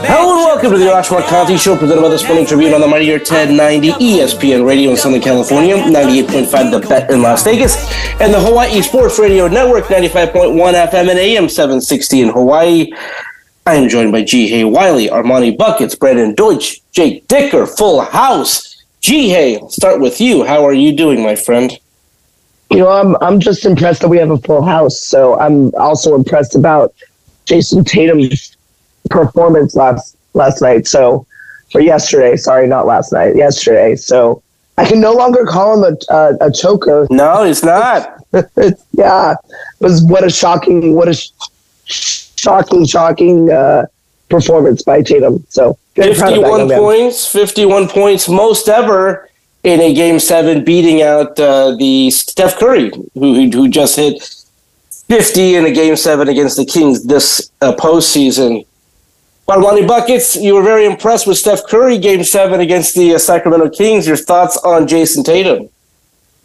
Hello and welcome to the Arash Markazi Show, presented by the Sporting Tribune on the Mightier 1090 ESPN Radio in Southern California, 98.5 The Bet in Las Vegas, and the Hawaii Sports Radio Network, 95.1 FM and AM 760 in Hawaii. I am joined by Ji Hae Wiley, Armani Buckets, Brandon Deutsch, Jake Dicker, Full House. G. Hay, I'll start with you. How are you doing, my friend? You know, I'm I'm just impressed that we have a full house. So I'm also impressed about Jayson Tatum's performance last last night. So or yesterday, sorry, not last night, yesterday. So I can no longer call him a a, a choker. No, he's not. yeah, it was what a shocking, what a sh- shocking, shocking uh, performance by Tatum. So good, proud of that 51 points, 51 points, most ever in a game seven, beating out uh, the Steph Curry, who, who just hit 50 in a game seven against the Kings this uh, postseason. Armani Buckets, you were very impressed with Steph Curry game seven against the uh, Sacramento Kings. Your thoughts on Jayson Tatum?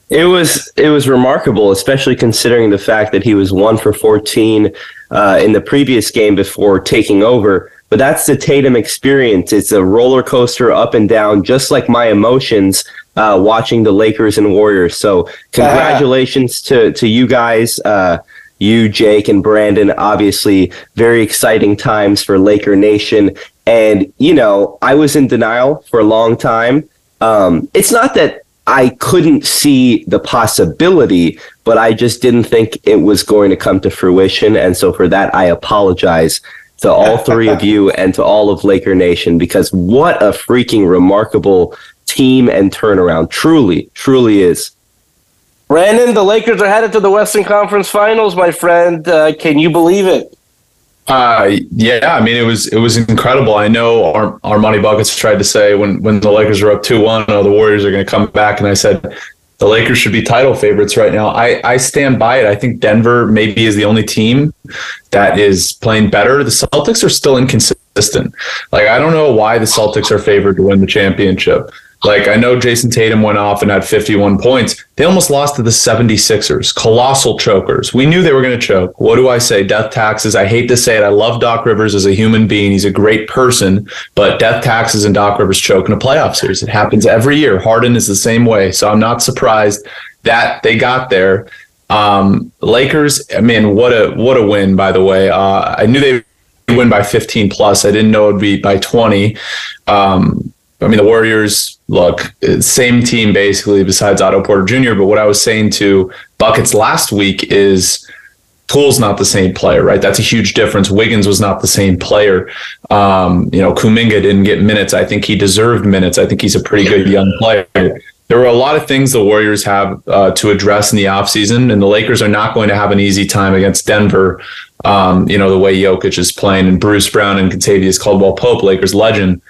It was it was remarkable, especially considering the fact that he was one for fourteen uh, in the previous game before taking over. But that's the Tatum experience. It's a roller coaster up and down, just like my emotions uh, watching the Lakers and Warriors. So congratulations to to you guys. Uh, you, Jake, and Brandon, obviously very exciting times for Laker Nation. And, you know, I was in denial for a long time. Um, it's not that I couldn't see the possibility, but I just didn't think it was going to come to fruition. And so for that, I apologize to all three of you and to all of Laker Nation because what a freaking remarkable team and turnaround. Truly, truly is. Brandon, the Lakers are headed to the Western Conference Finals, my friend. Uh, can you believe it? Uh, yeah, I mean it was it was incredible. I know Armani Buckets tried to say when when the Lakers were up two one, oh the Warriors are going to come back, and I said the Lakers should be title favorites right now. I I stand by it. I think Denver maybe is the only team that is playing better. The Celtics are still inconsistent. Like I don't know why the Celtics are favored to win the championship. Like I know Jayson Tatum went off and had 51 points. They almost lost to the 76ers. Colossal chokers. We knew they were going to choke. What do I say? Death taxes. I hate to say it. I love Doc Rivers as a human being. He's a great person, but death taxes and Doc Rivers choke in a playoff series. It happens every year. Harden is the same way. So I'm not surprised that they got there. Um, Lakers, I mean, what a what a win, by the way. Uh, I knew they win by 15 plus. I didn't know it'd be by 20. Um, I mean, the Warriors, look, same team basically, besides Otto Porter Jr. But what I was saying to Buckets last week is Poole's not the same player, right? That's a huge difference. Wiggins was not the same player. Um, you know, Kuminga didn't get minutes. I think he deserved minutes. I think he's a pretty good young player. There were a lot of things the Warriors have uh, to address in the offseason, and the Lakers are not going to have an easy time against Denver. Um, you know, the way Jokic is playing and Bruce Brown and Kentavious Caldwell Pope, Lakers legend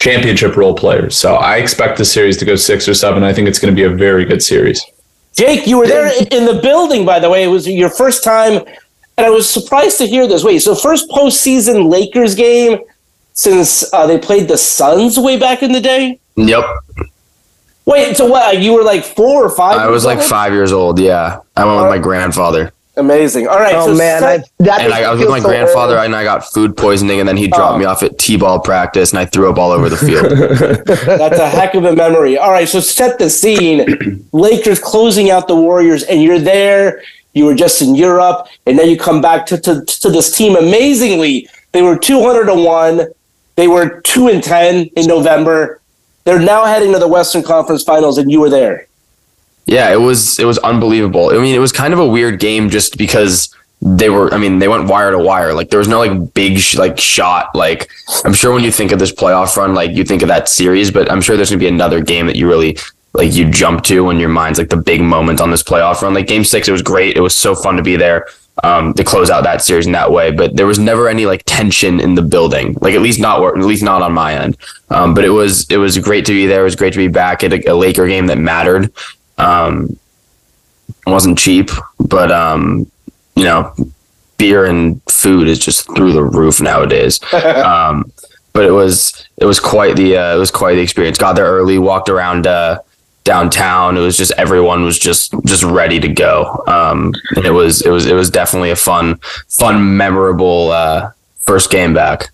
championship role players. So I expect the series to go six or seven. I think it's going to be a very good series. Jake, you were there in the building, by the way. It was your first time, and I was surprised to hear this. Wait, so first postseason Lakers game since uh, they played the Suns way back in the day? Yep. Wait, so what? You were like four or five? I was like old? five years old. Yeah. I went with my grandfather. Amazing. All right. Oh so man, set- I, that And I, I was with my so grandfather old. and I got food poisoning and then he oh. dropped Oh. me off at T-ball practice and I threw up all over the field. That's a heck of a memory. All right, so set the scene. Lakers closing out the Warriors, and you're there. You were just in Europe, and then you come back to, to, to this team. Amazingly, they were 200 to 1. They were 2 and 10 in November. They're now heading to the Western Conference Finals, and you were there. Yeah, it was it was unbelievable. I mean, it was kind of a weird game just because they were. I mean, they went wire to wire. Like there was no like big sh- like shot. Like I'm sure when you think of this playoff run, like you think of that series, but I'm sure there's gonna be another game that you really like you jump to when your mind's like the big moment on this playoff run. Like Game Six, it was great. It was so fun to be there um, to close out that series in that way. But there was never any like tension in the building, like at least not at least not on my end. Um, but it was it was great to be there. It was great to be back at a, a Laker game that mattered. Um, wasn't cheap, but um, you know, beer and food is just through the roof nowadays. um, but it was it was quite the uh, it was quite the experience. Got there early, walked around. Uh, downtown. It was just everyone was just just ready to go. Um, and it was it was it was definitely a fun fun memorable uh, first game back.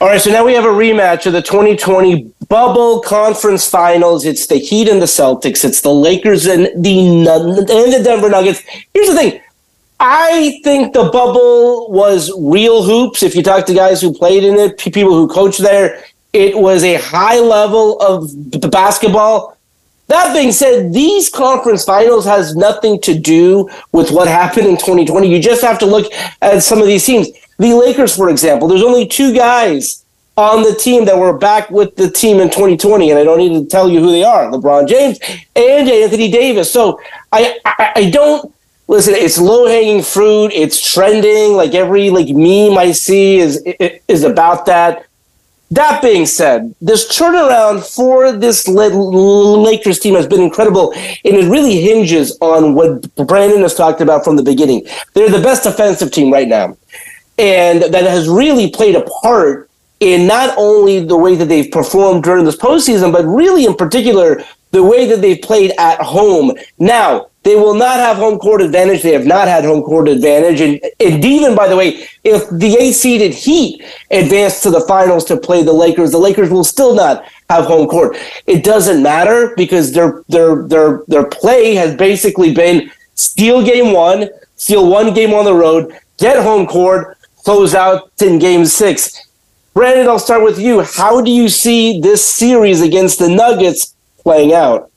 All right, so now we have a rematch of the 2020 Bubble Conference Finals. It's the Heat and the Celtics. It's the Lakers and the and the Denver Nuggets. Here's the thing. I think the bubble was real hoops. If you talk to guys who played in it, people who coached there, it was a high level of the basketball that being said, these conference finals has nothing to do with what happened in 2020. You just have to look at some of these teams. The Lakers, for example, there's only two guys on the team that were back with the team in 2020, and I don't need to tell you who they are: LeBron James and Anthony Davis. So I, I, I don't listen. It's low hanging fruit. It's trending. Like every like meme I see is is about that. That being said, this turnaround for this Lakers team has been incredible, and it really hinges on what Brandon has talked about from the beginning. They're the best defensive team right now, and that has really played a part in not only the way that they've performed during this postseason, but really in particular the way that they've played at home. Now, they will not have home court advantage. They have not had home court advantage. And, and even, by the way, if the eight seeded Heat advance to the finals to play the Lakers, the Lakers will still not have home court. It doesn't matter because their their their their play has basically been steal game one, steal one game on the road, get home court, close out in game six. Brandon, I'll start with you. How do you see this series against the Nuggets playing out?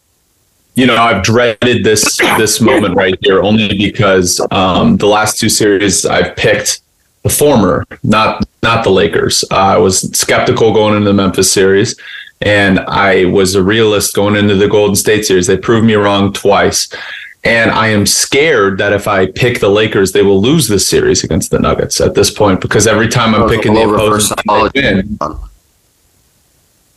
you know, I've dreaded this this moment right here only because um, the last two series I've picked the former, not not the Lakers. Uh, I was skeptical going into the Memphis series, and I was a realist going into the Golden State series. They proved me wrong twice, and I am scared that if I pick the Lakers, they will lose this series against the Nuggets at this point because every time I'm picking the opposing, win.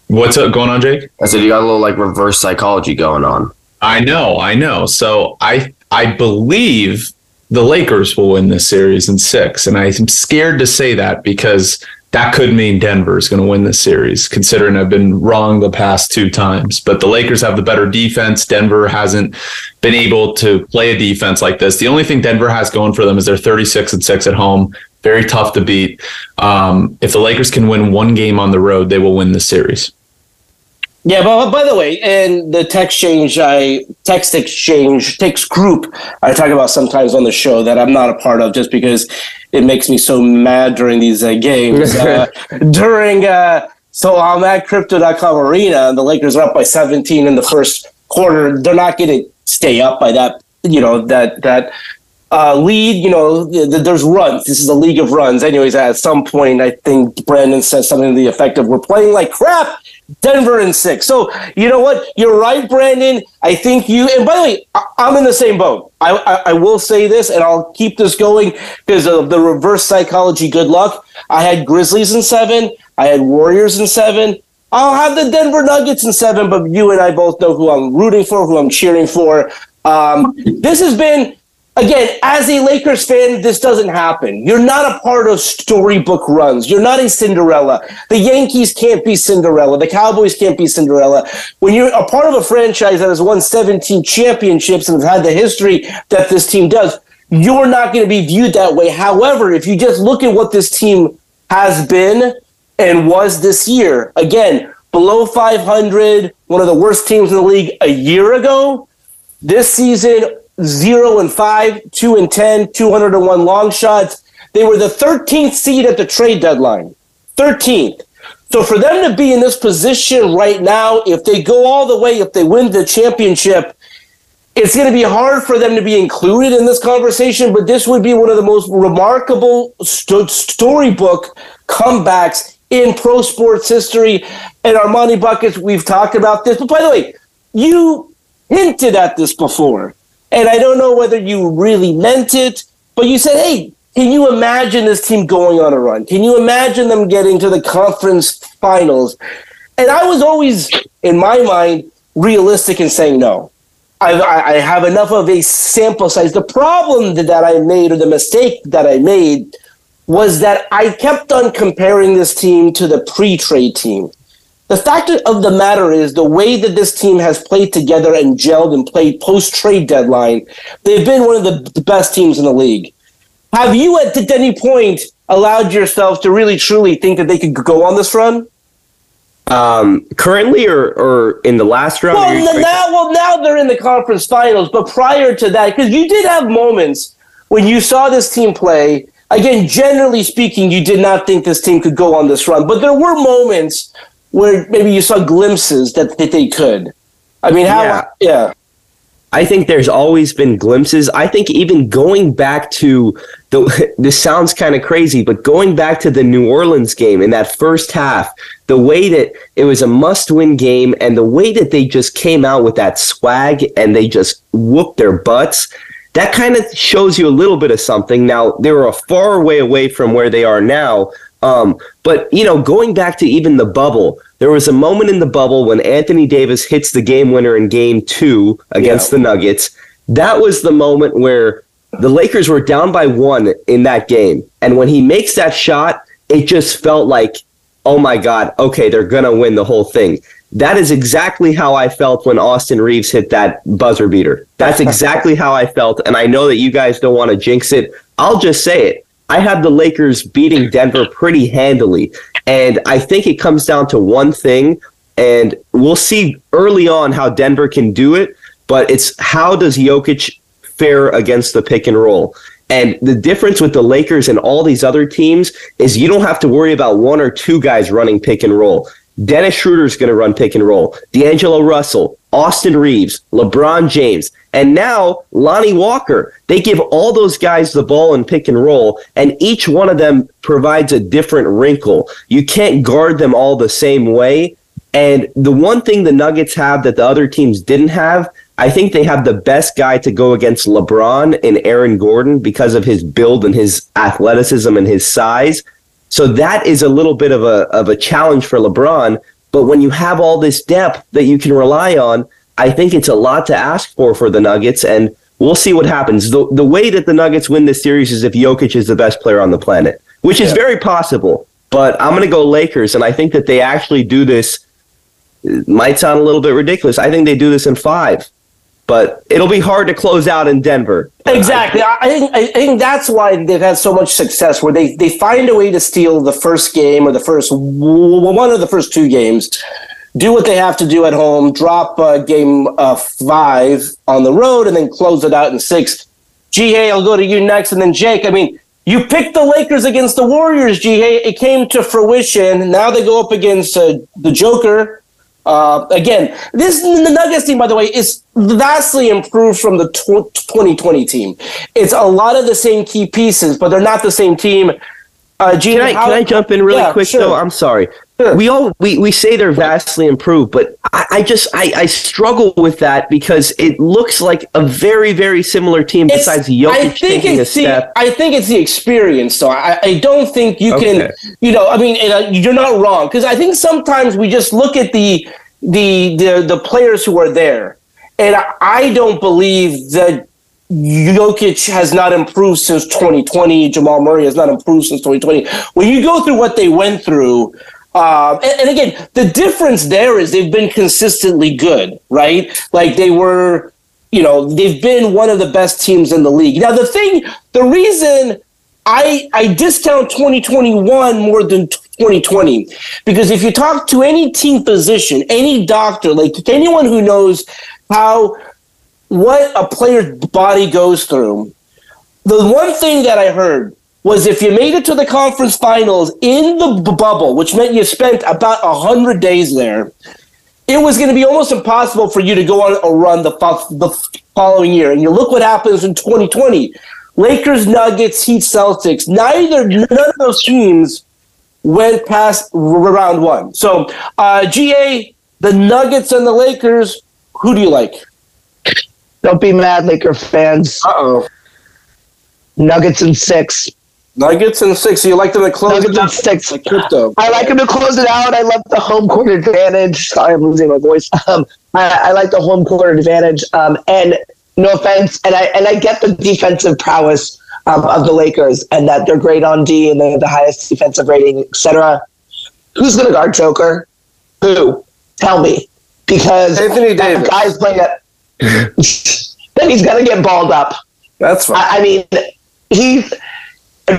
What's up going on, Jake? I said you got a little like reverse psychology going on. I know, I know. So I I believe the Lakers will win this series in six, and I'm scared to say that because that could mean Denver is going to win this series, considering I've been wrong the past two times. But the Lakers have the better defense. Denver hasn't been able to play a defense like this. The only thing Denver has going for them is they're 36 and six at home. Very tough to beat. Um, if the Lakers can win one game on the road, they will win the series. Yeah, but by the way, in the text exchange, I text exchange text group I talk about sometimes on the show that I'm not a part of just because it makes me so mad during these uh, games. uh, during uh, so I'm at Crypto.com Arena, and the Lakers are up by 17 in the first quarter. They're not going to stay up by that, you know, that that uh, lead, you know, th- th- there's runs. This is a league of runs. Anyways, at some point, I think Brandon says something to the effect of, we're playing like crap Denver in six. So you know what? You're right, Brandon. I think you. And by the way, I, am in the same boat. I, I, I will say this, and I'll keep this going because of the reverse psychology. Good luck. I had Grizzlies in seven. I had Warriors in seven. I'll have the Denver Nuggets in seven. But you and I both know who I'm rooting for, who I'm cheering for. Um, this has been again, as a Lakers fan, this doesn't happen. You're not a part of storybook runs. You're not a Cinderella. The Yankees can't be Cinderella. The Cowboys can't be Cinderella. When you're a part of a franchise that has won 17 championships and has had the history that this team does, you're not going to be viewed that way. However, if you just look at what this team has been and was this year, again, below 500, one of the worst teams in the league a year ago, this season zero and five, two and 10, 201 long shots. They were the 13th seed at the trade deadline. 13th. So for them to be in this position right now, if they go all the way, if they win the championship, it's going to be hard for them to be included in this conversation, but this would be one of the most remarkable st- storybook comebacks in pro sports history. And Armani Buckets, we've talked about this. But by the way, you hinted at this before. And I don't know whether you really meant it, but you said, hey, can you imagine this team going on a run? Can you imagine them getting to the conference finals? And I was always, in my mind, realistic in saying no. I, I have enough of a sample size. The problem that I made, or the mistake that I made, was that I kept on comparing this team to the pre trade team. The fact of the matter is, the way that this team has played together and gelled and played post trade deadline, they've been one of the best teams in the league. Have you at any point allowed yourself to really truly think that they could go on this run? Um, currently or, or in the last round? Well, now, well, now they're in the conference finals, but prior to that, because you did have moments when you saw this team play. Again, generally speaking, you did not think this team could go on this run, but there were moments where maybe you saw glimpses that, that they could. I mean, how? Yeah. yeah. I think there's always been glimpses. I think even going back to the this sounds kind of crazy, but going back to the New Orleans game in that first half, the way that it was a must-win game and the way that they just came out with that swag and they just whooped their butts, that kind of shows you a little bit of something. Now, they were a far way away from where they are now, um, but you know, going back to even the bubble, there was a moment in the bubble when Anthony Davis hits the game winner in game two against yeah. the Nuggets. That was the moment where the Lakers were down by one in that game. And when he makes that shot, it just felt like, oh my God, okay, they're going to win the whole thing. That is exactly how I felt when Austin Reaves hit that buzzer beater. That's exactly how I felt. And I know that you guys don't want to jinx it. I'll just say it. I had the Lakers beating Denver pretty handily. And I think it comes down to one thing. And we'll see early on how Denver can do it. But it's how does Jokic fare against the pick and roll? And the difference with the Lakers and all these other teams is you don't have to worry about one or two guys running pick and roll. Dennis Schroeder is going to run pick and roll. D'Angelo Russell, Austin Reaves, LeBron James, and now Lonnie Walker. They give all those guys the ball and pick and roll, and each one of them provides a different wrinkle. You can't guard them all the same way. And the one thing the Nuggets have that the other teams didn't have, I think they have the best guy to go against LeBron and Aaron Gordon because of his build and his athleticism and his size. So that is a little bit of a of a challenge for LeBron. But when you have all this depth that you can rely on, I think it's a lot to ask for for the Nuggets, and we'll see what happens. The the way that the Nuggets win this series is if Jokic is the best player on the planet, which is very possible. But I'm going to go Lakers, and I think that they actually do this. It might sound a little bit ridiculous. I think they do this in five but it'll be hard to close out in Denver. Exactly. I think I think that's why they've had so much success, where they they find a way to steal the first game or the first one of the first two games, do what they have to do at home, drop uh, game uh, five on the road, and then close it out in six. Hey, I'll go to you next, and then Jake. I mean, you picked the Lakers against the Warriors, Ji Hae, It came to fruition. Now they go up against uh, the Joker uh, again, this the Nuggets team, by the way, is vastly improved from the 2020 team. It's a lot of the same key pieces, but they're not the same team. Uh, Gina, can I, how, can I jump in really yeah, quick sure. though? I'm sorry. Sure. We all we, we say they're vastly improved, but I, I just I, I struggle with that because it looks like a very very similar team. It's, besides Jokic taking a step, the, I think it's the experience. So I, I don't think you okay. can. You know, I mean, uh, you're not wrong because I think sometimes we just look at the the the the players who are there, and I, don't believe that Jokic has not improved since 2020. Jamal Murray has not improved since 2020. When you go through what they went through, uh, and, and, again, the difference there is they've been consistently good, right? Like they were, you know, they've been one of the best teams in the league. Now, the thing, the reason I I discount 2021 more than 2020 because if you talk to any team physician, any doctor, like anyone who knows how what a player's body goes through. The one thing that I heard was if you made it to the conference finals in the b- bubble, which meant you spent about 100 days there, it was going to be almost impossible for you to go on a run the, the following year. And you look what happens in 2020. Lakers, Nuggets, Heat, Celtics. Neither none of those teams went past round one. So uh, GA, the Nuggets and the Lakers. Who do you like? Don't be mad, Laker fans. Uh oh. Nuggets and six. Nuggets and six. So you like them to close Nuggets it and out six. like crypto. I like him to close it out. I love the home court advantage. Sorry, I'm losing my voice. Um, I, I like the home court advantage. Um, and no offense, and I and I get the defensive prowess um, of the Lakers and that they're great on D and they have the highest defensive rating, etc. Who's going to guard Joker? Who? Tell me, because Anthony Davis. guy's playing it. then he's going to get balled up. That's fine. I, I mean, he's.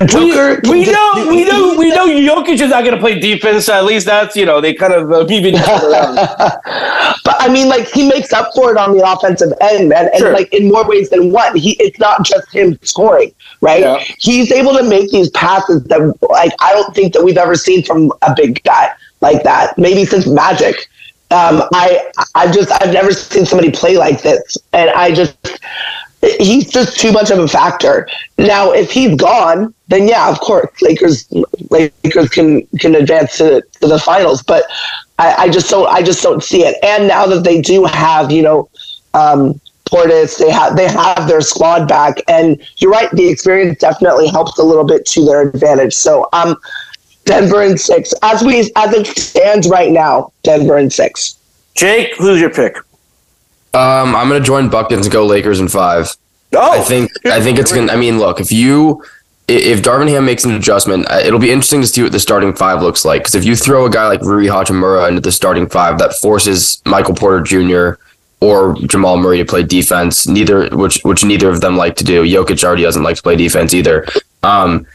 Joker. we, we know, we know, we know. Jokic is not going to play defense. At least that's you know they kind of uh, even around. but I mean, like he makes up for it on the offensive end, man, and Sure. like in more ways than one. He it's not just him scoring, right? Yeah. He's able to make these passes that like I don't think that we've ever seen from a big guy like that. Maybe since Magic. Um, I I just I've never seen somebody play like this, and I just he's just too much of a factor. Now, if he's gone, then yeah, of course, Lakers Lakers can can advance to, to the finals. But I, I just don't I just don't see it. And now that they do have, you know, um, Portis, they have they have their squad back, and you're right, the experience definitely helps a little bit to their advantage. So um, Denver and six as we as it stands right now, Denver and six. Jake, who's your pick? Um, I'm gonna join buckets and go Lakers in five. Oh, I think I think it's gonna. I mean, look, if you if Darvin Ham makes an adjustment, uh, it'll be interesting to see what the starting five looks like. Because if you throw a guy like Rui Hachimura into the starting five, that forces Michael Porter Jr. or Jamal Murray to play defense. Neither which which neither of them like to do. Jokic already doesn't like to play defense either. Um,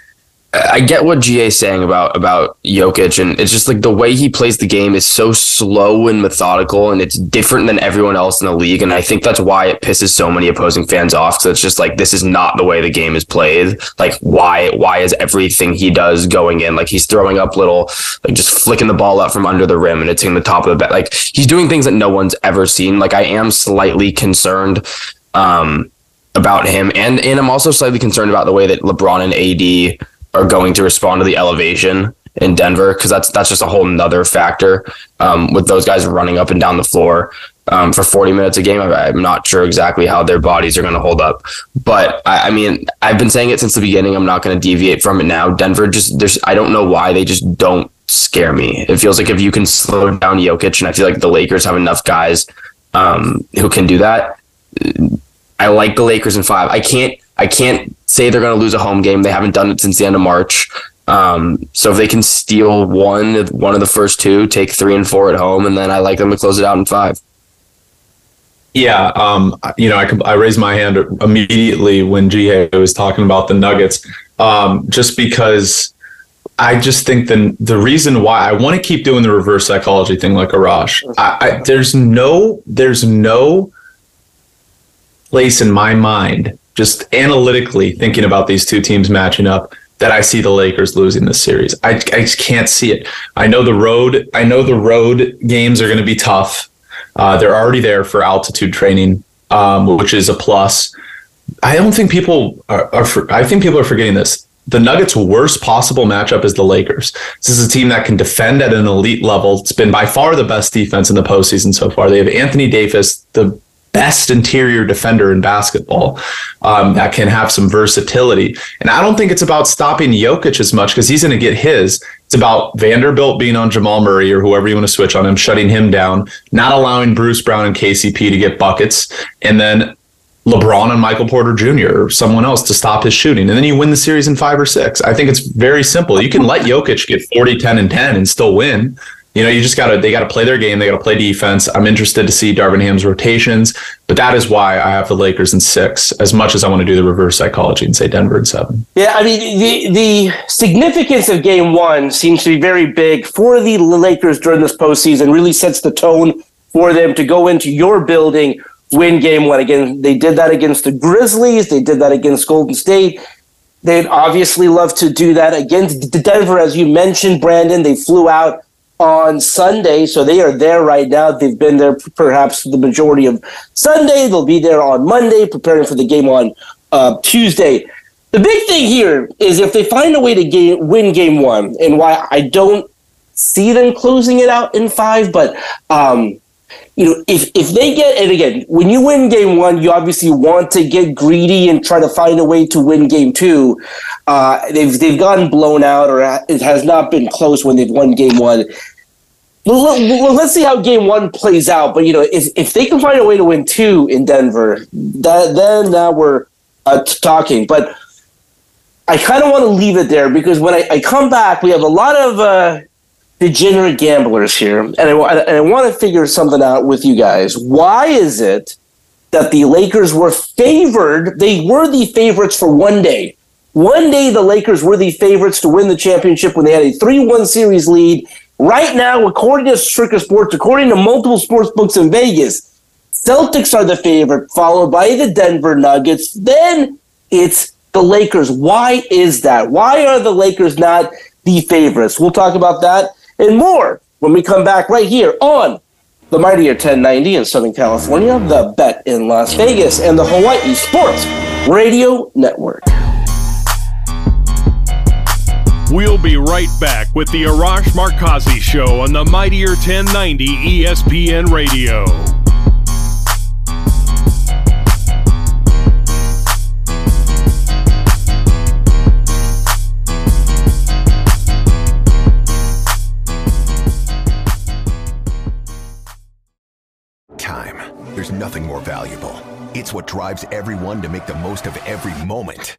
I get what GA is saying about about Jokic, and it's just like the way he plays the game is so slow and methodical, and it's different than everyone else in the league. And I think that's why it pisses so many opposing fans off. Because it's just like this is not the way the game is played. Like why why is everything he does going in? Like he's throwing up little, like just flicking the ball out from under the rim and it's in the top of the bat. Like he's doing things that no one's ever seen. Like I am slightly concerned. Um, about him and and I'm also slightly concerned about the way that LeBron and AD are going to respond to the elevation in Denver because that's that's just a whole nother factor um, with those guys running up and down the floor um, for 40 minutes a game. I, I'm not sure exactly how their bodies are going to hold up, but I, I mean I've been saying it since the beginning. I'm not going to deviate from it now. Denver just there's I don't know why they just don't scare me. It feels like if you can slow down Jokic, and I feel like the Lakers have enough guys um, who can do that. I like the Lakers in five. I can't I can't say they're going to lose a home game. They haven't done it since the end of March. Um, so if they can steal one one of the first two, take three and four at home, and then I like them to close it out in five. Yeah, um, you know, I I raised my hand immediately when GA was talking about the Nuggets, um, just because I just think the the reason why I want to keep doing the reverse psychology thing like Arash. I, I, there's no there's no place in my mind, just analytically thinking about these two teams matching up, that I see the Lakers losing this series. I, I just can't see it. I know the road. I know the road games are going to be tough. Uh, they're already there for altitude training, um, which is a plus. I don't think people are, are I think people are forgetting this. The Nuggets' worst possible matchup is the Lakers. This is a team that can defend at an elite level. It's been by far the best defense in the postseason so far. They have Anthony Davis, the best interior defender in basketball um, that can have some versatility. And I don't think it's about stopping Jokic as much because he's going to get his. It's about Vanderbilt being on Jamal Murray or whoever you want to switch on him, shutting him down, not allowing Bruce Brown and KCP to get buckets, and then LeBron and Michael Porter Jr. or someone else to stop his shooting. And then you win the series in five or six. I think it's very simple. You can let Jokic get 40, 10, and 10 and still win. You know, you just gotta they gotta play their game, they gotta play defense. I'm interested to see Darvin Ham's rotations, but that is why I have the Lakers in six, as much as I want to do the reverse psychology and say Denver in seven. Yeah, I mean the the significance of Game One seems to be very big for the Lakers during this postseason. Really sets the tone for them to go into your building, win Game One. Again, they did that against the Grizzlies. They did that against Golden State. They'd obviously love to do that against Denver, as you mentioned, Brandon. They flew out on Sunday, so they are there right now. They've been there perhaps the majority of Sunday. They'll be there on Monday, preparing for the game on uh, Tuesday. The big thing here is if they find a way to game, win game one, and why I don't see them closing it out in five, but um, you know, if if they get and again, when you win game one, you obviously want to get greedy and try to find a way to win game two. Uh, they've they've gotten blown out, or it has not been close when they've won game one. Well, let's see how game one plays out. But you know, if if they can find a way to win two in Denver, that then now we're uh, talking. But I kind of want to leave it there because when I, I, come back, we have a lot of uh, degenerate gamblers here, and I, and I want to figure something out with you guys. Why is it that the Lakers were favored? They were the favorites for one day. One day, the Lakers were the favorites to win the championship when they had a 3 1 series lead. Right now, according to Circa Sports, according to multiple sports books in Vegas, Celtics are the favorite, followed by the Denver Nuggets. Then it's the Lakers. Why is that? Why are the Lakers not the favorites? We'll talk about that and more when we come back right here on the Mightier 1090 in Southern California, the Bet in Las Vegas, and the Hawaii Sports Radio Network. We'll be right back with the Arash Markazi Show on the Mightier 1090 ESPN Radio. Time. There's nothing more valuable. It's what drives everyone to make the most of every moment.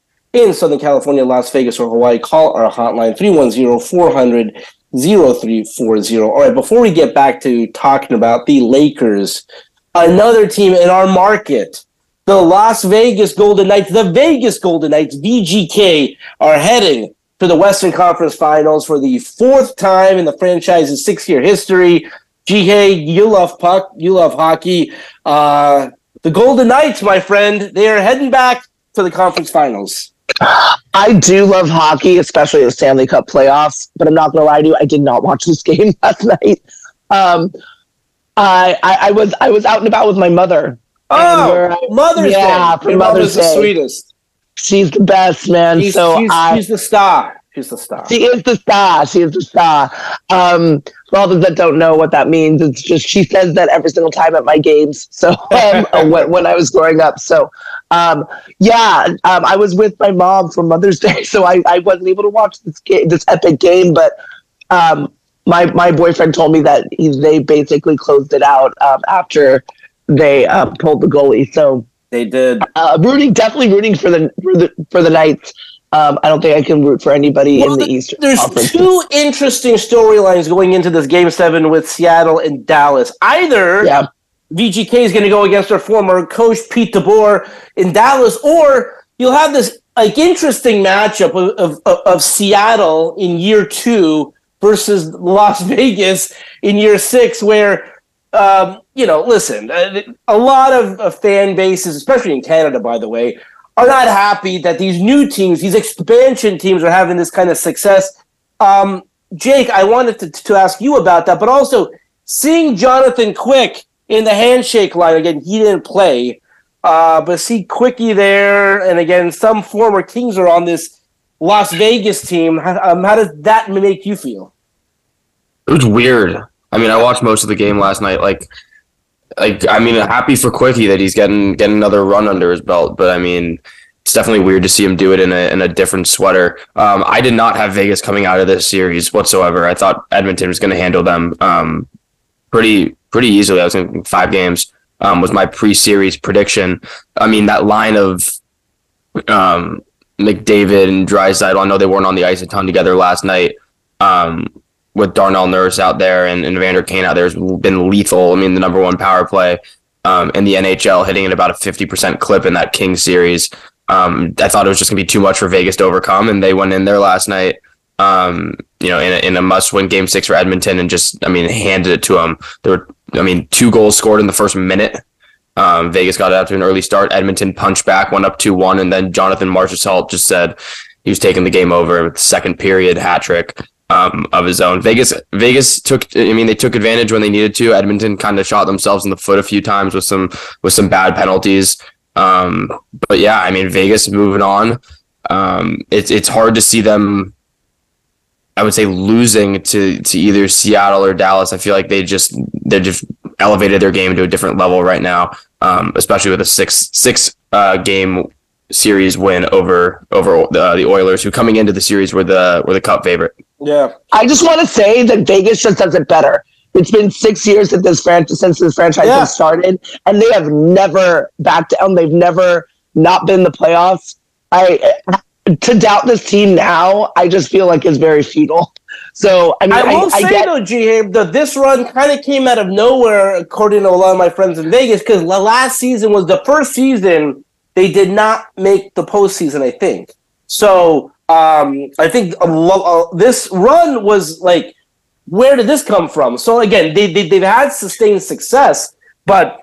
in Southern California, Las Vegas, or Hawaii, call our hotline 310 400 0340. All right, before we get back to talking about the Lakers, another team in our market, the Las Vegas Golden Knights, the Vegas Golden Knights, VGK, are heading to the Western Conference Finals for the fourth time in the franchise's six year history. GK, you love puck, you love hockey. Uh, the Golden Knights, my friend, they are heading back to the conference finals. I do love hockey, especially the Stanley Cup playoffs. But I'm not going to lie to you, I did not watch this game last night. Um, I, I, I was I was out and about with my mother. Oh, Mother's yeah, Day. For Mother's Day. the sweetest. She's the best, man. She's, so she's, I, she's the star. She's the star. She is the star. She is the star. Um, for all those that don't know what that means, it's just she says that every single time at my games. So um, when, when I was growing up, so um, yeah, um, I was with my mom for Mother's Day, so I, I wasn't able to watch this game, this epic game. But um, my my boyfriend told me that he, they basically closed it out um, after they uh, pulled the goalie. So they did. Uh, rooting, definitely rooting for the for the for the Knights. Um, I don't think I can root for anybody well, in the, the Eastern. There's Conference. two interesting storylines going into this Game Seven with Seattle and Dallas. Either yeah. VGK is going to go against their former coach Pete DeBoer in Dallas, or you'll have this like interesting matchup of, of, of Seattle in year two versus Las Vegas in year six, where um, you know, listen, uh, a lot of, of fan bases, especially in Canada, by the way, are not happy that these new teams, these expansion teams, are having this kind of success. Um, Jake, I wanted to, to ask you about that, but also seeing Jonathan Quick in the handshake line again, he didn't play, uh, but see Quickie there, and again, some former Kings are on this Las Vegas team. Um, how does that make you feel? It was weird. I mean, I watched most of the game last night. Like, like I mean, happy for Quickie that he's getting getting another run under his belt, but I mean, it's definitely weird to see him do it in a in a different sweater. Um, I did not have Vegas coming out of this series whatsoever. I thought Edmonton was going to handle them um, pretty pretty easily. I was in five games. Um, was my pre-series prediction. I mean, that line of um, McDavid and Draisaitl. I know they weren't on the ice a ton together last night. Um, with Darnell Nurse out there and, and Vander Kane out there has been lethal. I mean, the number one power play um, in the NHL, hitting at about a 50% clip in that King series. Um, I thought it was just going to be too much for Vegas to overcome, and they went in there last night, um, you know, in a, in a must-win game six for Edmonton, and just, I mean, handed it to them. There were, I mean, two goals scored in the first minute. Um, Vegas got out to an early start. Edmonton punched back, went up two one, and then Jonathan Marchessault just said he was taking the game over with the second period hat trick um, of his own. Vegas Vegas took I mean they took advantage when they needed to. Edmonton kind of shot themselves in the foot a few times with some with some bad penalties. Um, but yeah, I mean Vegas moving on. Um, it's it's hard to see them I would say losing to to either Seattle or Dallas. I feel like they just they just elevated their game to a different level right now. Um, especially with a six six uh, game series win over over the, the Oilers, who coming into the series were the were the Cup favorite. Yeah, I just want to say that Vegas just does it better. It's been six years that this franchise since this franchise Yeah. has started, and they have never backed down. They've never not been in the playoffs. I to doubt this team now, I just feel like is very futile. So I mean, I I, will I say get though, G, that this run kind of came out of nowhere, according to a lot of my friends in Vegas, because the last season was the first season they did not make the postseason. I think so. Um, I think a lo- uh, this run was like, where did this come from? So again, they, they they've had sustained success, but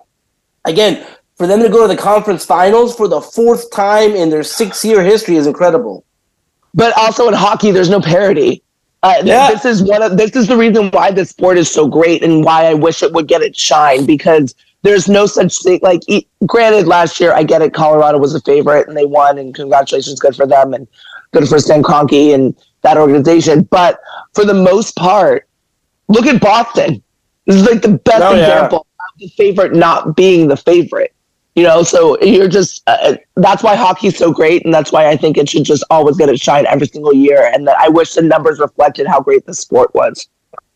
again, for them to go to the conference finals for the fourth time in their six-year history is incredible. but also in hockey, there's no parity. Uh, Yeah. This is one of this is the reason why this sport is so great and why I wish it would get its shine because there's no such thing. Like, e- granted, last year I get it, Colorado was a favorite and they won, and congratulations, good for them, and good for Stan Kroenke and that organization. But for the most part, look at Boston. This is like the best Oh, yeah. example of the favorite not being the favorite. You know, so you're just uh, that's why hockey's so great, and that's why I think it should just always get its shine every single year. And that I wish the numbers reflected how great the sport was.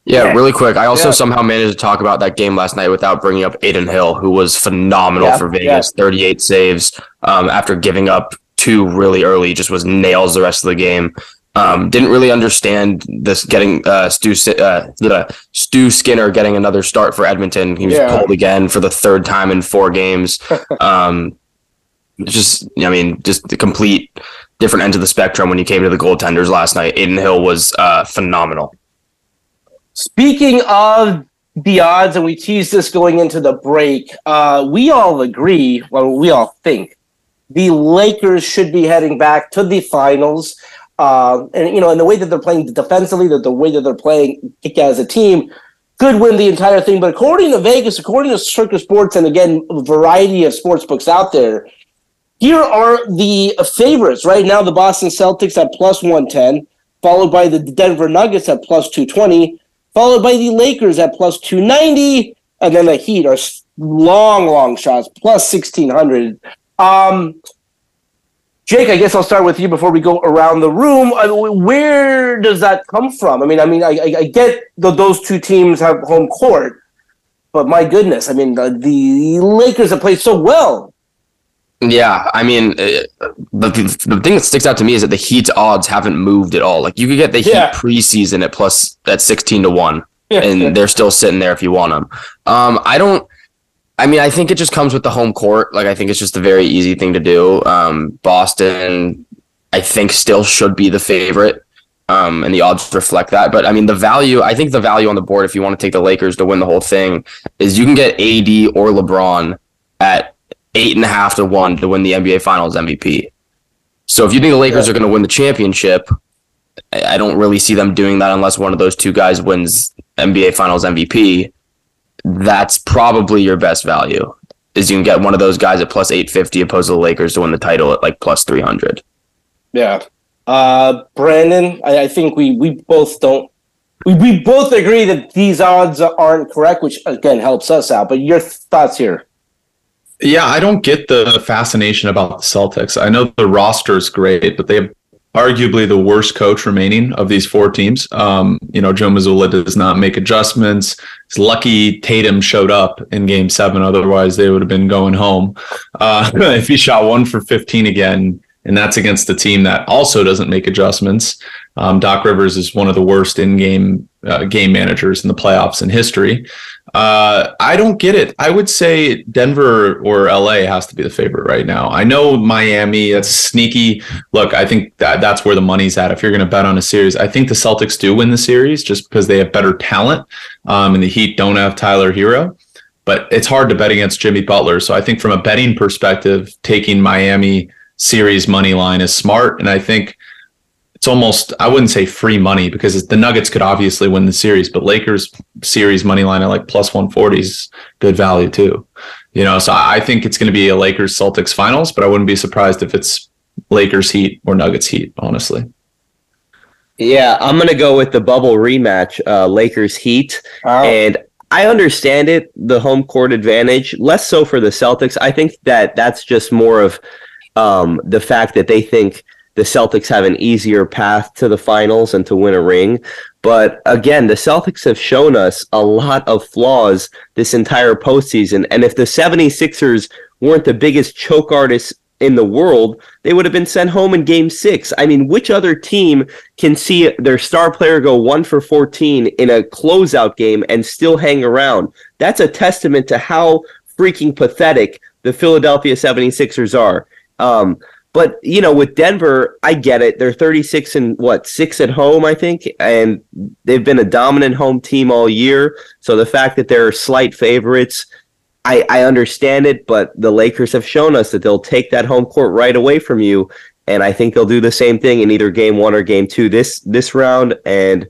Yeah, Yeah. really quick. I also Yeah. somehow managed to talk about that game last night without bringing up Adin Hill, who was phenomenal Yeah, for Vegas. 38 saves um, after giving up two really early, just was nails the rest of the game. Um, didn't really understand this getting uh, Stu uh, the Stu Skinner getting another start for Edmonton. He was Yeah. pulled again for the third time in four games. um, just I mean, just the complete different ends of the spectrum when you came to the goaltenders last night. Adin Hill was uh, phenomenal. Speaking of the odds, and we teased this going into the break, uh, we all agree, well, we all think the Lakers should be heading back to the finals. Um, and, you know, in the way that they're playing defensively, that the way that they're playing as a team, could win the entire thing. But according to Vegas, according to Circa Sports, and again, a variety of sports books out there, here are the favorites. Right now, the Boston Celtics at plus 110, followed by the Denver Nuggets at plus 220, followed by the Lakers at plus 290, and then the Heat are long, long shots, plus 1600. Um, Jake, I guess I'll start with you before we go around the room. I mean, where does that come from? I mean, I mean, I, I, I get that those two teams have home court, but my goodness, I mean, the, the Lakers have played so well. Yeah, I mean, uh, the, the thing that sticks out to me is that the Heat's odds haven't moved at all. Like you could get the Yeah. Heat preseason at plus at sixteen to one, and they're still sitting there if you want them. Um, I don't. I mean, I think it just comes with the home court. Like I think it's just a very easy thing to do. Um, Boston, I think, still should be the favorite. Um, and the odds reflect that. But I mean, the value, I think the value on the board, if you want to take the Lakers to win the whole thing, is you can get AD or LeBron at eight and a half to one to win the NBA Finals MVP. So if you think the Lakers are going to win the championship, I don't really see them doing that unless one of those two guys wins NBA Finals MVP. That's probably your best value. Is you can get one of those guys at plus eight fifty, opposed to the Lakers to win the title at like plus three hundred. Yeah. Uh, Brandon, I, I think we, we both don't we, we both agree that these odds aren't correct, which again helps us out. But your thoughts here? Yeah, I don't get the fascination about the Celtics. I know the roster is great, but they have arguably the worst coach remaining of these four teams. Um, you know, Joe Mazzulla does not make adjustments. It's lucky Tatum showed up in game seven. Otherwise, they would have been going home. Uh, if he shot one for 15 again, and that's against a team that also doesn't make adjustments. Um, Doc Rivers is one of the worst in-game uh, game managers in the playoffs in history. Uh, I don't get it. I would say Denver or LA has to be the favorite right now. I know Miami. That's sneaky. Look, I think that that's where the money's at. If you're going to bet on a series, I think the Celtics do win the series just because they have better talent, um, and the Heat don't have Tyler Herro. But it's hard to bet against Jimmy Butler. So I think from a betting perspective, taking Miami series money line is smart, and I think it's almost I wouldn't say free money because the Nuggets could obviously win the series, but Lakers series money line at like plus 140 is good value too. You know, so I think it's going to be a Lakers Celtics finals, but I wouldn't be surprised if it's Lakers Heat or Nuggets Heat, honestly. Yeah, I'm going to go with the bubble rematch, uh, Lakers Heat. Oh. And I understand it, the home court advantage, less so for the Celtics. I think that that's just more of um, the fact that they think the Celtics have an easier path to the finals and to win a ring. But again, the Celtics have shown us a lot of flaws this entire postseason. And if the 76ers weren't the biggest choke artists in the world, they would have been sent home in game six. I mean, which other team can see their star player go one for 14 in a closeout game and still hang around? That's a testament to how freaking pathetic the Philadelphia 76ers are. Um, but you know, with Denver, I get it. They're 36 and what six at home, I think, and they've been a dominant home team all year. So the fact that they're slight favorites, I, I understand it. But the Lakers have shown us that they'll take that home court right away from you, and I think they'll do the same thing in either game one or game two this this round. And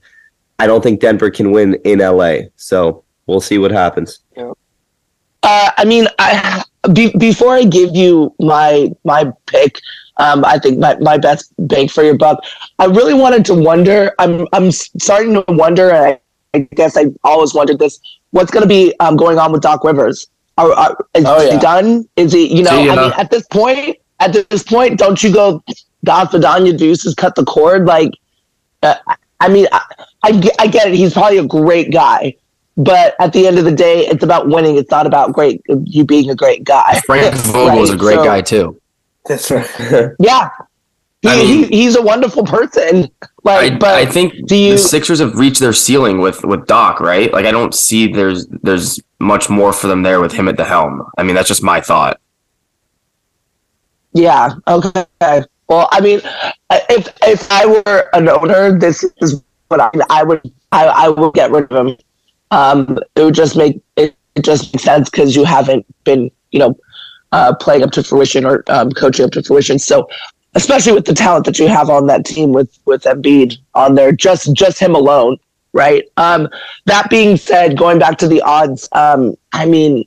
I don't think Denver can win in LA. So we'll see what happens. Uh, I mean, I be, before I give you my my pick, um, I think my, my best bang for your buck. I really wanted to wonder. I'm I'm starting to wonder, and I, I guess I always wondered this: what's going to be um, going on with Doc Rivers? Are, are, is Oh, yeah. he done? Is he? You know, See, you I know- mean, at this point, at this point, don't you go? God Vidania Deuces cut the cord. Like, uh, I mean, I, I I get it. He's probably a great guy. But at the end of the day, it's about winning. It's not about great you being a great guy. Frank Vogel is a great so- guy too. That's right. Yeah, he, I mean- he, he's a wonderful person. Like, I, but I think do you? the Sixers have reached their ceiling with with Doc, right? Like I don't see there's there's much more for them there with him at the helm. I mean, that's just my thought. Yeah. Okay. Well, I mean, if if I were an owner, this is what I, I would I, I would get rid of him. Um, it would just make it, it just makes sense because you haven't been you know uh, playing up to fruition or um, coaching up to fruition. So, especially with the talent that you have on that team with with Embiid on there, just just him alone, right? Um, that being said, going back to the odds, um, I mean,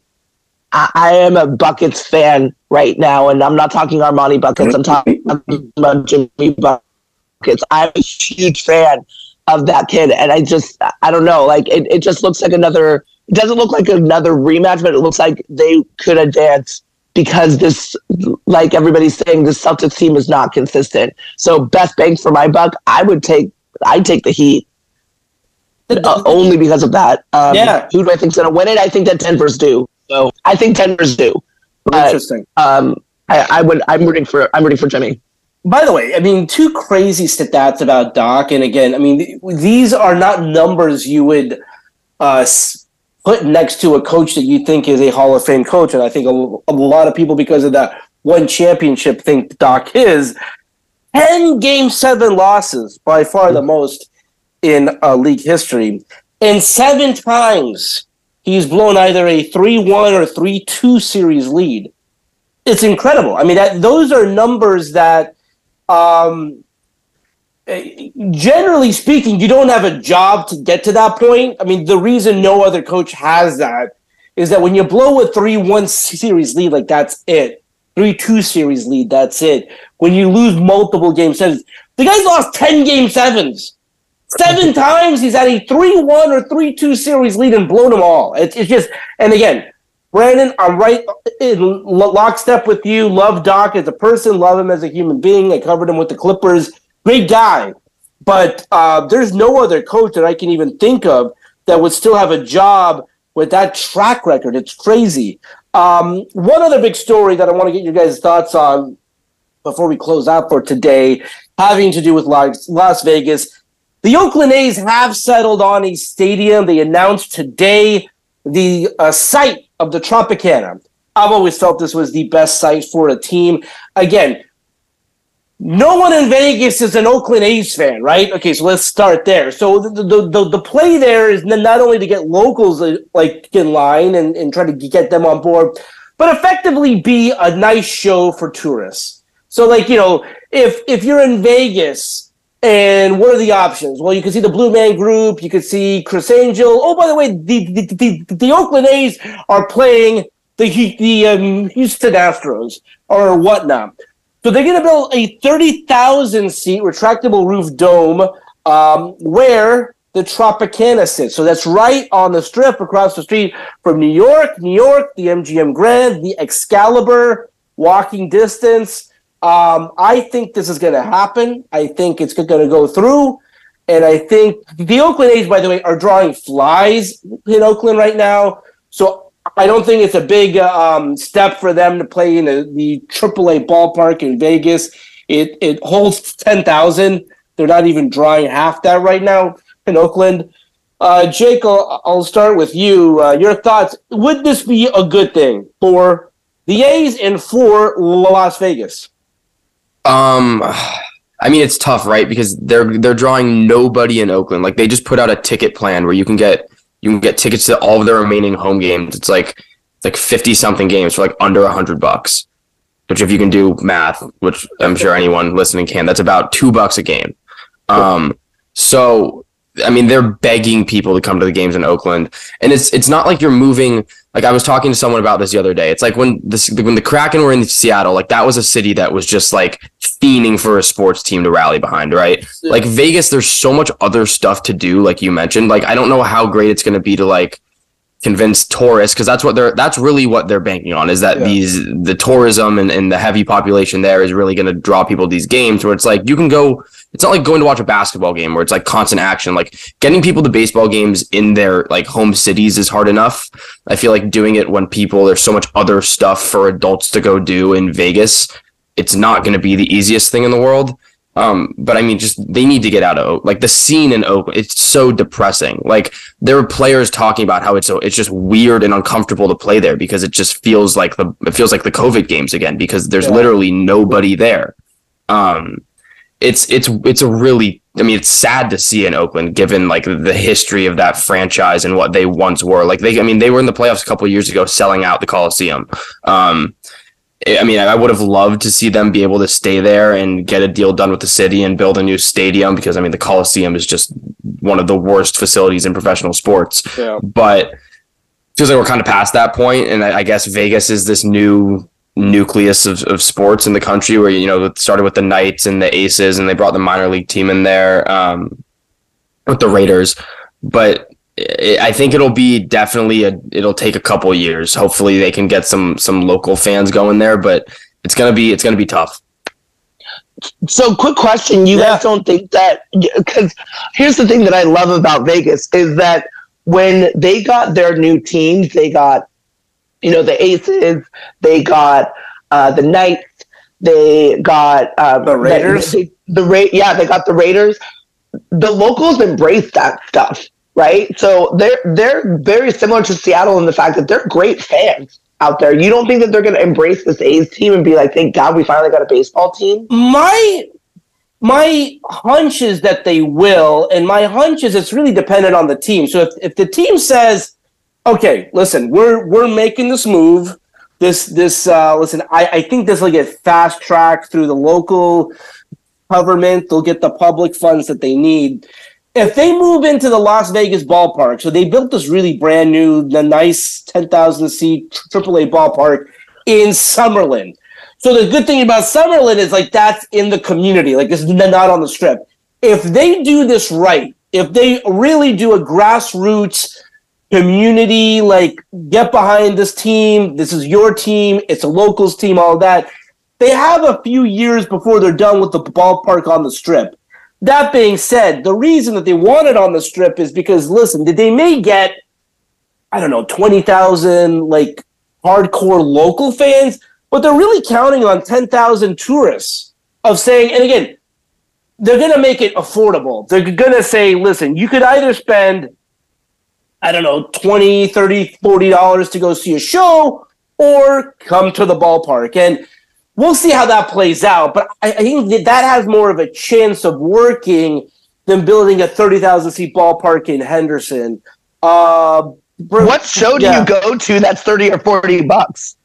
I, I am a buckets fan right now, and I'm not talking Armani buckets. I'm talking about Jimmy buckets. I'm a huge fan of that kid, and I just I don't know, like it, it just looks like another. It doesn't look like another rematch, but it looks like they could advance because this, like everybody's saying, the Celtics team is not consistent. So best bang for my buck, I would take I'd take the Heat. Uh, only because of that. Um, Yeah. Who do I think's going to win it? I think that Denver's due. So I think Denver's. But Interesting. um, I, I would. I'm rooting for. I'm rooting for Jimmy. By the way, I mean, two crazy stats about Doc. And again, I mean, th- these are not numbers you would uh, put next to a coach that you think is a Hall of Fame coach. And I think a, a lot of people, because of that one championship, think Doc is. 10 game seven losses, by far the most in uh, league history. And seven times he's blown either a 3 1 or 3 2 series lead. It's incredible. I mean, that those are numbers that um, generally speaking, you don't have a job to get to that point. I mean, the reason no other coach has that is that when you blow a 3 1 series lead, like that's it. 3 2 series lead, that's it. When you lose multiple game sevens, the guys lost 10 game sevens. Seven times he's had a 3 1 or 3 2 series lead and blown them all. It's, it's just, and again, Brandon, I'm right in lockstep with you. Love Doc as a person, love him as a human being. I covered him with the Clippers. Great guy. But uh, there's no other coach that I can even think of that would still have a job with that track record. It's crazy. Um, one other big story that I want to get your guys' thoughts on before we close out for today, having to do with Las Vegas. The Oakland A's have settled on a stadium. They announced today the uh, site of the Tropicana. I've always felt this was the best site for a team. Again, no one in Vegas is an Oakland A's fan, right? Okay, so let's start there. So the the, the, the play there is not only to get locals uh, like in line and, and try to get them on board, but effectively be a nice show for tourists. So like, you know, if if you're in Vegas and what are the options? Well, you can see the Blue Man Group. You can see Criss Angel. Oh, by the way, the the, the, the Oakland A's are playing the the um, Houston Astros or whatnot. So they're going to build a thirty thousand seat retractable roof dome um, where the Tropicana sits. So that's right on the strip across the street from New York, New York, the MGM Grand, the Excalibur, walking distance. Um, I think this is going to happen. I think it's going to go through. And I think the Oakland A's, by the way, are drawing flies in Oakland right now. So I don't think it's a big um, step for them to play in a, the AAA ballpark in Vegas. It it holds ten thousand. They're not even drawing half that right now in Oakland. Uh, Jake, I'll, I'll, start with you. Uh, your thoughts? Would this be a good thing for the A's and for Las Vegas? Um, I mean, it's tough, right? Because they're they're drawing nobody in Oakland. Like they just put out a ticket plan where you can get you can get tickets to all of their remaining home games. It's like like fifty something games for like under a hundred bucks. Which, if you can do math, which I'm sure anyone listening can, that's about two bucks a game. Um, so I mean, they're begging people to come to the games in Oakland, and it's it's not like you're moving like I was talking to someone about this the other day. It's like when this when the Kraken were in Seattle, like that was a city that was just like fiending for a sports team to rally behind, right? Yeah. Like Vegas, there's so much other stuff to do, like you mentioned. Like I don't know how great it's going to be to like convince tourists because that's what they're that's really what they're banking on is that yeah. these the tourism and, and the heavy population there is really going to draw people to these games where it's like you can go it's not like going to watch a basketball game where it's like constant action. Like getting people to baseball games in their like home cities is hard enough. I feel like doing it when people there's so much other stuff for adults to go do in vegas it's not going to be the easiest thing in the world um, but I mean, just they need to get out of like the scene in Oakland. It's so depressing. Like there are players talking about how it's so it's just weird and uncomfortable to play there because it just feels like the it feels like the COVID games again because there's yeah. literally nobody there. Um, it's it's it's a really I mean it's sad to see in Oakland given like the history of that franchise and what they once were. Like they I mean they were in the playoffs a couple years ago selling out the Coliseum. Um, I mean, I would have loved to see them be able to stay there and get a deal done with the city and build a new stadium because I mean the Coliseum is just one of the worst facilities in professional sports. Yeah. But feels like we're kind of past that point, and I, I guess Vegas is this new nucleus of, of sports in the country where you know it started with the Knights and the Aces, and they brought the minor league team in there um, with the Raiders. But I think it'll be definitely a. It'll take a couple years. Hopefully, they can get some some local fans going there, but it's gonna be it's gonna be tough. So, quick question: You yeah. guys don't think that? Because here's the thing that I love about Vegas is that when they got their new teams, they got you know the Aces, they got uh, the Knights, they got um, the Raiders. The, the, the Ra- yeah, they got the Raiders. The locals embrace that stuff right? So they're they're very similar to Seattle in the fact that they're great fans out there. You don't think that they're going to embrace this A's team and be like, "Thank God we finally got a baseball team"? My my hunch is that they will, and my hunch is it's really dependent on the team. So if if the team says, "Okay, listen, we're we're making this move." This this uh, listen, I, I think this will get fast tracked through the local government. They'll get the public funds that they need if they move into the Las Vegas ballpark, so they built this really brand new, the nice 10,000 seat AAA ballpark in Summerlin. So the good thing about Summerlin is like that's in the community, like is not on the strip. If they do this right, if they really do a grassroots community, like get behind this team, this is your team, it's a locals team, all that, they have a few years before they're done with the ballpark on the strip. That being said, the reason that they want it on the strip is because, listen, they may get, I don't know, 20,000 like hardcore local fans, but they're really counting on 10,000 tourists of saying, and again, they're to make it affordable. They're to say, listen, you could either spend, I don't know, 20, 30, 40 dollars to go see a show or come to the ballpark. And we'll see how that plays out. But I, I think that, that has more of a chance of working than building a 30,000 seat ballpark in Henderson. Uh, what show do yeah. you go to that's 30 or 40 bucks?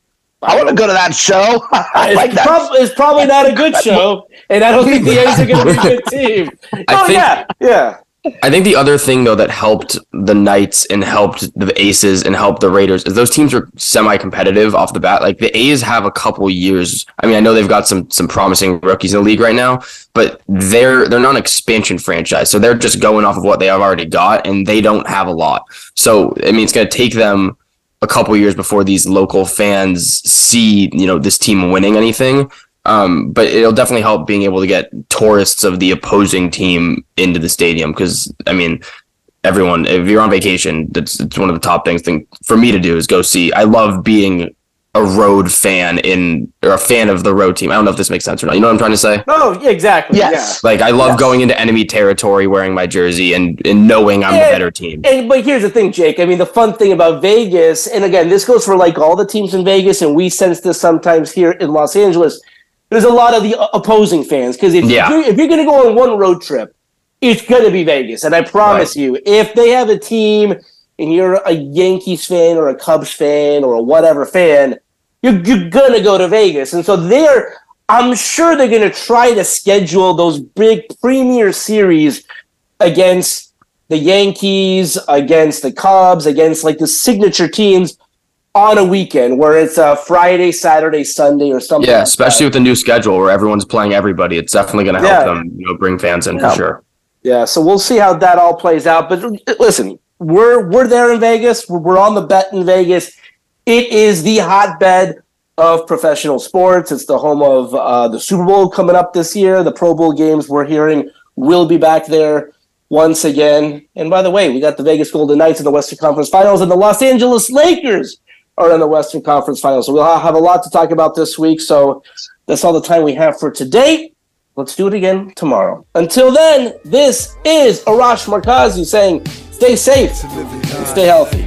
I, want to go to that show. I like that. Prob- it's probably not a good show, and I don't think the A's are going to be a good team. oh think, yeah, yeah. I think the other thing though that helped the Knights and helped the Aces and helped the Raiders is those teams are semi-competitive off the bat. Like the A's have a couple years. I mean, I know they've got some some promising rookies in the league right now, but they're they're not an expansion franchise, so they're just going off of what they have already got, and they don't have a lot. So I mean, it's going to take them a couple years before these local fans see you know this team winning anything. Um, but it'll definitely help being able to get tourists of the opposing team into the stadium because I mean, everyone if you're on vacation, that's it's one of the top things thing for me to do is go see. I love being a road fan in or a fan of the road team. I don't know if this makes sense or not. You know what I'm trying to say? Oh, exactly. Yes. Yeah. Like I love yes. going into enemy territory wearing my jersey and, and knowing I'm and, the better team. And, but here's the thing, Jake. I mean, the fun thing about Vegas, and again, this goes for like all the teams in Vegas, and we sense this sometimes here in Los Angeles. There's a lot of the uh, opposing fans because if, yeah. you're, if you're going to go on one road trip, it's going to be Vegas. And I promise right. you, if they have a team and you're a Yankees fan or a Cubs fan or a whatever fan, you're, you're going to go to Vegas. And so they're, I'm sure they're going to try to schedule those big premier series against the Yankees, against the Cubs, against like the signature teams on a weekend where it's a Friday, Saturday, Sunday, or something. Yeah, like especially that. with the new schedule where everyone's playing everybody. It's definitely going to help yeah. them, you know, bring fans in yeah. for sure. Yeah, so we'll see how that all plays out. But listen, we're we're there in Vegas. We're, on the bet in Vegas. It is the hotbed of professional sports. It's the home of uh, the Super Bowl coming up this year. The Pro Bowl games we're hearing will be back there once again. And by the way, we got the Vegas Golden Knights in the Western Conference Finals and the Los Angeles Lakers are in the Western Conference Finals. So we'll have a lot to talk about this week. So that's all the time we have for today. Let's do it again tomorrow. Until then, this is Arash Markazi saying, stay safe stay healthy.